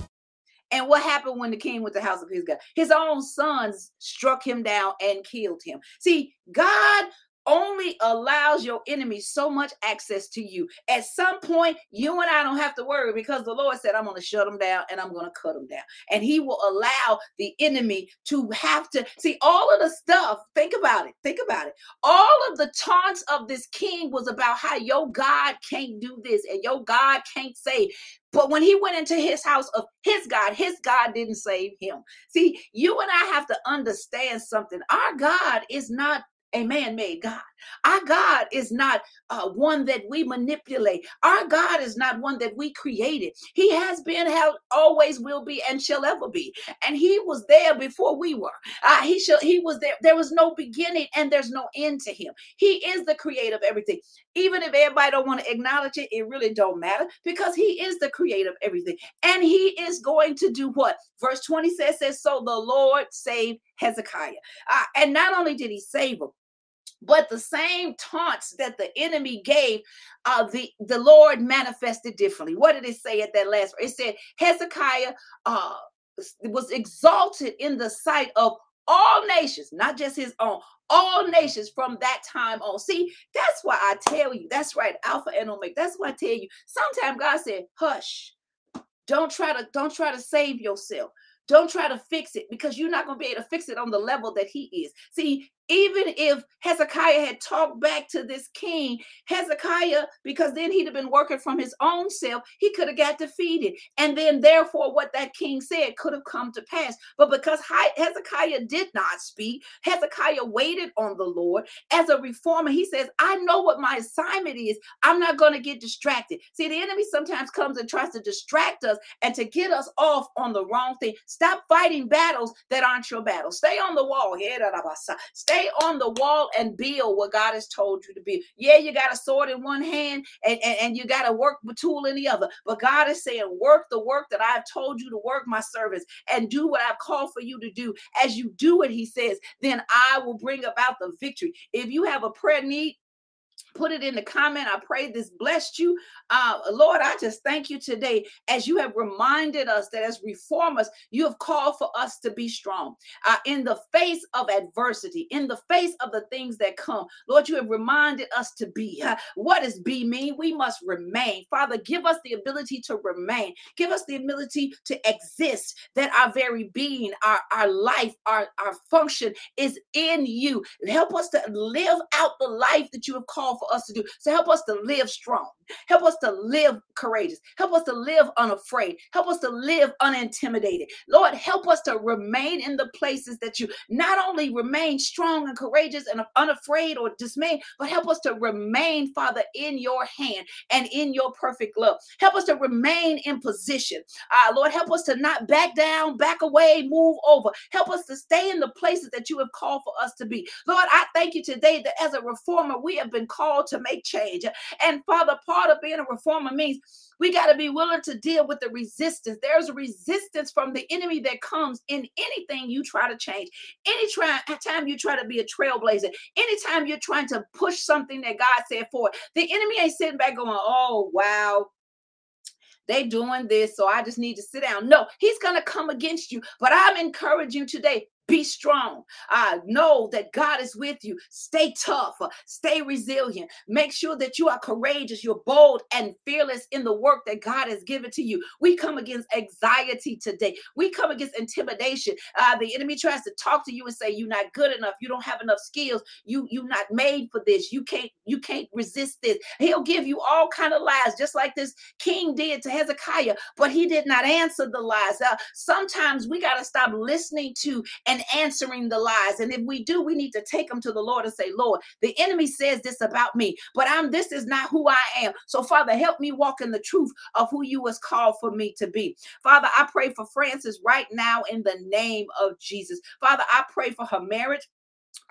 And what happened when the king went to the house of his God? His own sons struck him down and killed him. See, God only allows your enemy so much access to you. At some point, you and I don't have to worry because the Lord said, I'm going to shut them down and I'm going to cut them down. And He will allow the enemy to have to see all of the stuff. Think about it. Think about it. All of the taunts of this king was about how your God can't do this and your God can't save. But when he went into his house of his God, his God didn't save him. See, you and I have to understand something. Our God is not a man made God. Our God is not uh, one that we manipulate. Our God is not one that we created. He has been, held, always will be, and shall ever be. And He was there before we were. Uh, he shall. He was there. There was no beginning, and there's no end to Him. He is the creator of everything. Even if everybody don't want to acknowledge it, it really don't matter because He is the creator of everything, and He is going to do what? Verse twenty says, "says So the Lord saved Hezekiah, uh, and not only did He save him." But the same taunts that the enemy gave uh the the lord manifested differently. What did it say at that last it said hezekiah uh was exalted in the sight of all nations not just his own all nations from that time on. See that's why i tell you that's right alpha and omega that's why i tell you sometimes god said hush don't try to don't try to save yourself. Don't try to fix it because you're not going to be able to fix it on the level that he is. See, even if Hezekiah had talked back to this king, Hezekiah, because then he'd have been working from his own self, he could have got defeated. And then, therefore, what that king said could have come to pass. But because Hezekiah did not speak, Hezekiah waited on the Lord as a reformer. He says, I know what my assignment is. I'm not going to get distracted. See, the enemy sometimes comes and tries to distract us and to get us off on the wrong thing. Stop fighting battles that aren't your battles. Stay on the wall. Stay Stay on the wall and build what God has told you to build. Yeah, you got a sword in one hand and, and, and you got a work tool in the other. But God is saying, work the work that I've told you to work, my servants, and do what I've called for you to do. As you do it, he says, then I will bring about the victory. If you have a prayer need, put it in the comment. I pray this blessed you. Uh, Lord, I just thank you today as you have reminded us that as reformers, you have called for us to be strong uh, in the face of adversity, in the face of the things that come. Lord, you have reminded us to be. Uh, what does be mean? We must remain. Father, give us the ability to remain. Give us the ability to exist, that our very being, our, our life, our, our function is in you. Help us to live out the life that you have called called for us to do. So help us to live strong. Help us to live courageous. Help us to live unafraid. Help us to live unintimidated. Lord, help us to remain in the places that you not only remain strong and courageous and unafraid or dismayed, but help us to remain, Father, in your hand and in your perfect love. Help us to remain in position. Uh, Lord, help us to not back down, back away, move over. Help us to stay in the places that you have called for us to be. Lord, I thank you today that as a reformer, we have been called to make change. And Father, part of being a reformer means we got to be willing to deal with the resistance. There's a resistance from the enemy that comes in anything you try to change. Anytime you try to be a trailblazer, anytime you're trying to push something that God said for, the enemy ain't sitting back going, oh, wow, they doing this, so I just need to sit down. No, he's gonna come against you. But I'm encouraging you today. Be strong. Uh, know that God is with you. Stay tough. Stay resilient. Make sure that you are courageous. You're bold and fearless in the work that God has given to you. We come against anxiety today. We come against intimidation. Uh, the enemy tries to talk to you and say you're not good enough. You don't have enough skills. You you're not made for this. You can't you can't resist this. He'll give you all kind of lies, just like this king did to Hezekiah. But he did not answer the lies. Uh, sometimes we got to stop listening to and answering the lies. And if we do, we need to take them to the Lord and say, Lord, the enemy says this about me, but I'm this is not who I am. So, Father, help me walk in the truth of who you was called for me to be. Father, I pray for Francis right now in the name of Jesus. Father, I pray for her marriage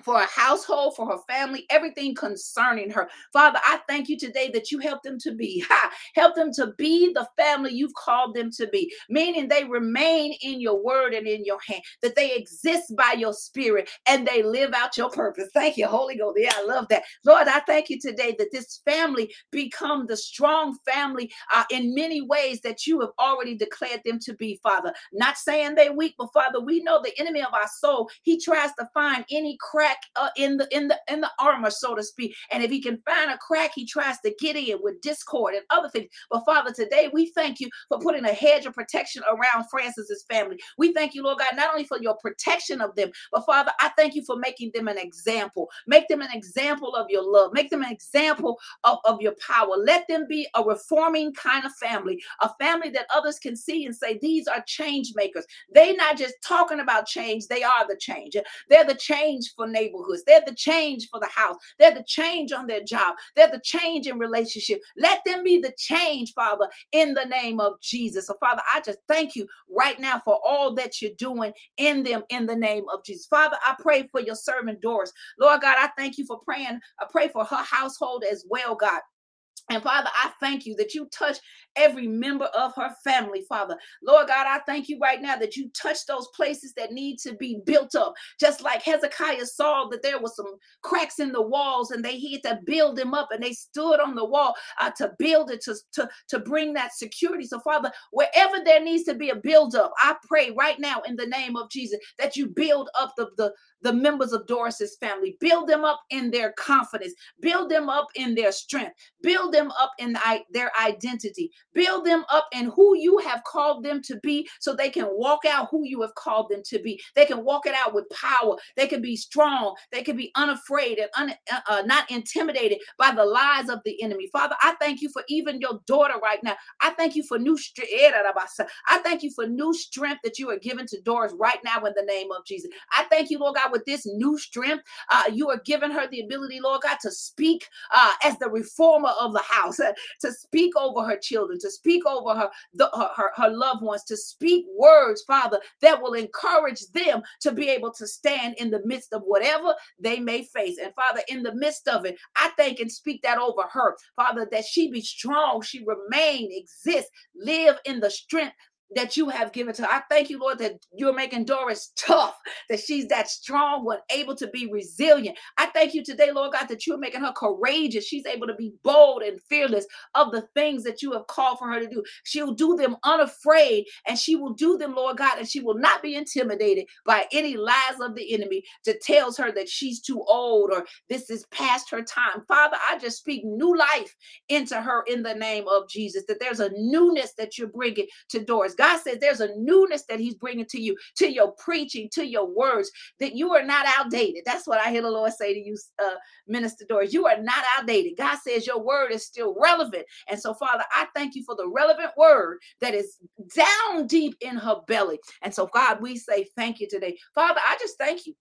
for a household, for her family, everything concerning her. Father, I thank you today that you help them to be, ha, help them to be the family you've called them to be, meaning they remain in your word and in your hand, that they exist by your spirit and they live out your purpose. Thank you, Holy Ghost. Yeah, I love that. Lord, I thank you today that this family become the strong family uh, in many ways that you have already declared them to be, Father. Not saying they're weak, but Father, we know the enemy of our soul, he tries to find any crack uh, in the in the in the armor, so to speak. And if he can find a crack, he tries to get in with discord and other things. But Father, today we thank you for putting a hedge of protection around Francis's family. We thank you, Lord God, not only for your protection of them, but Father, I thank you for making them an example. Make them an example of your love. Make them an example of, of your power. Let them be a reforming kind of family, a family that others can see and say, these are change makers. They're not just talking about change, they are the change. They're the change for neighborhoods. They're the change for the house. They're the change on their job. They're the change in relationship. Let them be the change, Father, in the name of Jesus. So, Father, I just thank you right now for all that you're doing in them in the name of Jesus. Father, I pray for your servant Doris. Lord God, I thank you for praying. I pray for her household as well, God. And Father, I thank you that you touch every member of her family, Father. Lord God, I thank you right now that you touch those places that need to be built up. Just like Hezekiah saw that there was some cracks in the walls and they had to build them up and they stood on the wall uh, to build it, to, to, to bring that security. So, Father, wherever there needs to be a build up, I pray right now in the name of Jesus that you build up the, the, the members of Doris's family. Build them up in their confidence. Build them up in their strength. Build them up in their identity. Build them up in who you have called them to be so they can walk out who you have called them to be. They can walk it out with power. They can be strong. They can be unafraid and un, uh, uh not intimidated by the lies of the enemy. Father, I thank you for even your daughter right now. I thank you for new strength. I thank you for new strength that you are giving to Doris right now in the name of Jesus. I thank you, Lord God, with this new strength. Uh, you are giving her the ability, Lord God, to speak uh, as the reformer of the house, to speak over her children, to speak over her, the, her, her, her loved ones, to speak words, Father, that will encourage them to be able to stand in the midst of whatever they may face. And Father, in the midst of it, I thank and speak that over her, Father, that she be strong, she remain, exist, live in the strength that you have given to her. I thank you, Lord, that you're making Doris tough, that she's that strong one, able to be resilient. I thank you today, Lord God, that you're making her courageous. She's able to be bold and fearless of the things that you have called for her to do. She'll do them unafraid, and she will do them, Lord God, and she will not be intimidated by any lies of the enemy that tells her that she's too old or this is past her time. Father, I just speak new life into her in the name of Jesus, that there's a newness that you're bringing to Doris. God says there's a newness that He's bringing to you, to your preaching, to your words, that you are not outdated. That's what I hear the Lord say to you, uh, Minister Doris. You are not outdated. God says your word is still relevant. And so, Father, I thank you for the relevant word that is down deep in her belly. And so, God, we say thank you today. Father, I just thank you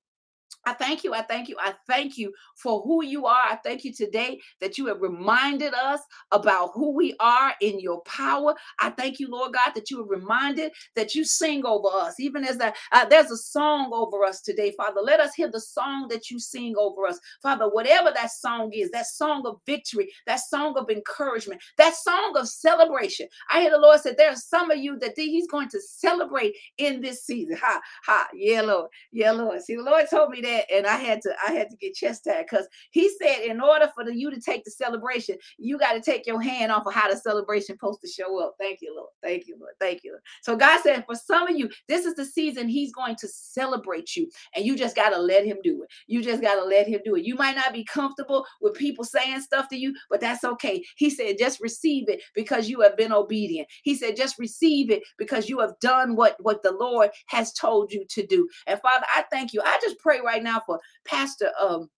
I thank you. I thank you. I thank you for who you are. I thank you today that you have reminded us about who we are in your power. I thank you, Lord God, that you have reminded that you sing over us, even as that uh, there's a song over us today, Father. Let us hear the song that you sing over us, Father. Whatever that song is, that song of victory, that song of encouragement, that song of celebration. I hear the Lord said there are some of you that He's going to celebrate in this season. Ha, ha, yeah, Lord, yeah, Lord. See, the Lord told me that that and I had to I had to get chest chastised because he said in order for the, you to take the celebration, you got to take your hand off of how the celebration supposed to show up. Thank you, Lord. Thank you, Lord. Thank you. Lord. So God said for some of you, this is the season he's going to celebrate you. And you just got to let him do it. You just got to let him do it. You might not be comfortable with people saying stuff to you, but that's okay. He said, just receive it because you have been obedient. He said, just receive it because you have done what, what the Lord has told you to do. And Father, I thank you. I just pray right now for Pastor um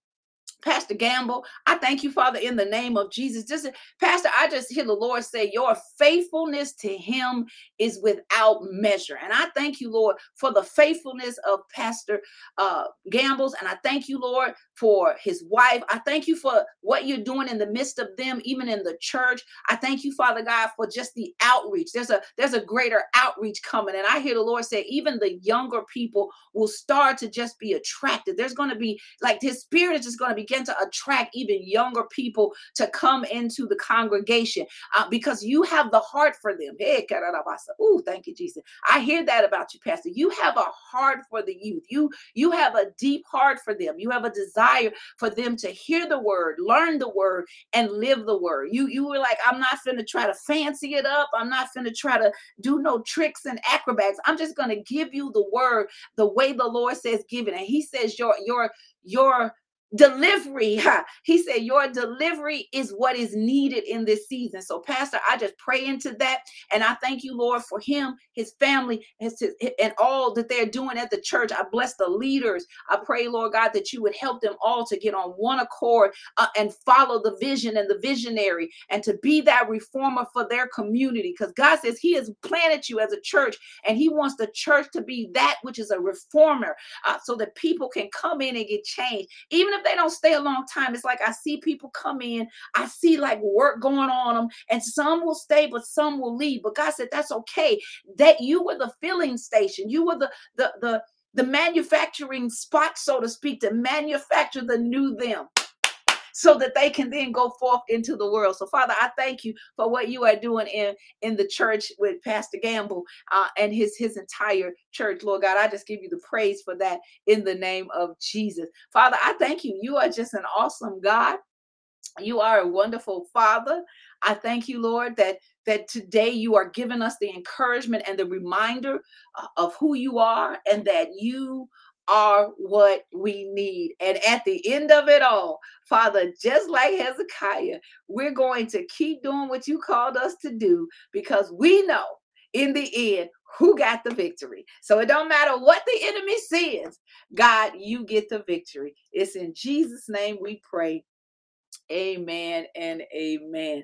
Pastor Gamble, I thank you, Father, in the name of Jesus. Just Pastor, I just hear the Lord say, Your faithfulness to him is without measure. And I thank you, Lord, for the faithfulness of Pastor uh, Gambles. And I thank you, Lord, for his wife. I thank you for what you're doing in the midst of them, even in the church. I thank you, Father God, for just the outreach. There's a there's a greater outreach coming. And I hear the Lord say, even the younger people will start to just be attracted. There's going to be like his spirit is just going to be begin to attract even younger people to come into the congregation uh, because you have the heart for them. Hey, oh, thank you, Jesus. I hear that about you, Pastor. You have a heart for the youth. You you have a deep heart for them. You have a desire for them to hear the word, learn the word, and live the word. You you were like, I'm not gonna try to fancy it up. I'm not gonna try to do no tricks and acrobats. I'm just gonna give you the word the way the Lord says give it. And He says your your your delivery. He said, Your delivery is what is needed in this season. So, Pastor, I just pray into that. And I thank you, Lord, for him, his family, and all that they're doing at the church. I bless the leaders. I pray, Lord God, that you would help them all to get on one accord uh, and follow the vision and the visionary and to be that reformer for their community. Because God says He has planted you as a church and He wants the church to be that which is a reformer uh, so that people can come in and get changed. Even if if they don't stay a long time, it's like I see people come in, I see like work going on them, and some will stay, but some will leave. But God said that's okay. That you were the filling station, you were the the the the manufacturing spot, so to speak, to manufacture the new them so that they can then go forth into the world. So, Father, I thank you for what you are doing in in the church with Pastor Gamble uh, and his his entire church. Lord God, I just give you the praise for that in the name of Jesus. Father, I thank you. You are just an awesome God. You are a wonderful Father. I thank you, Lord, that that today you are giving us the encouragement and the reminder uh, of who you are and that you are what we need. And at the end of it all, Father, just like Hezekiah, we're going to keep doing what you called us to do because we know in the end who got the victory. So it don't matter what the enemy says, God, you get the victory. It's in Jesus' name we pray. Amen and amen.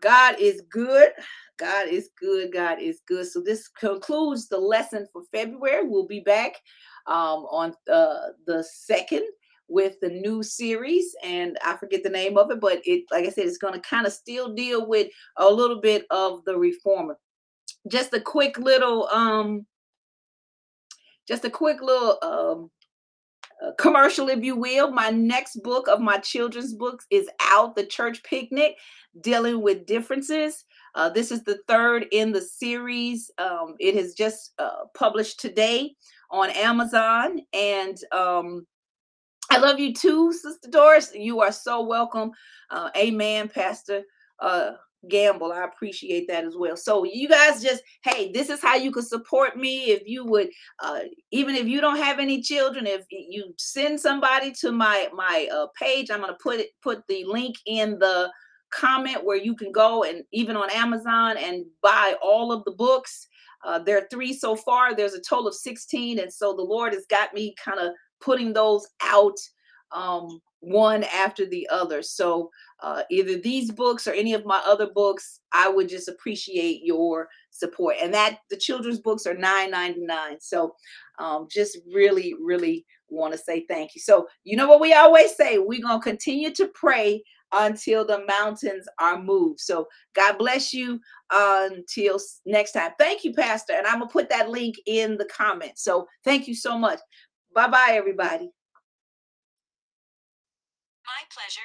God is good. God is good. God is good. So this concludes the lesson for February. We'll be back um, on uh, the second with the new series and i forget the name of it but it like i said it's going to kind of still deal with a little bit of the reformer just a quick little um just a quick little um commercial if you will my next book of my children's books is out the church picnic dealing with differences uh, this is the third in the series um, it has just uh, published today on Amazon. And um, I love you too, Sister Doris. You are so welcome. Uh, amen, Pastor uh, Gamble. I appreciate that as well. So you guys just, hey, this is how you could support me. If you would, uh, even if you don't have any children, if you send somebody to my my uh, page, I'm gonna put put the link in the comment where you can go and even on Amazon and buy all of the books Uh, there are three so far. There's a total of 16. And so the Lord has got me kind of putting those out um, one after the other. So uh, either these books or any of my other books, I would just appreciate your support. And that the children's books are $9.99. So um, just really, really want to say thank you. So you know what we always say, we're to continue to pray until the mountains are moved. So God bless you until next time. Thank you, Pastor. And I'm going to put that link in the comments. So thank you so much. Bye bye, everybody. My pleasure.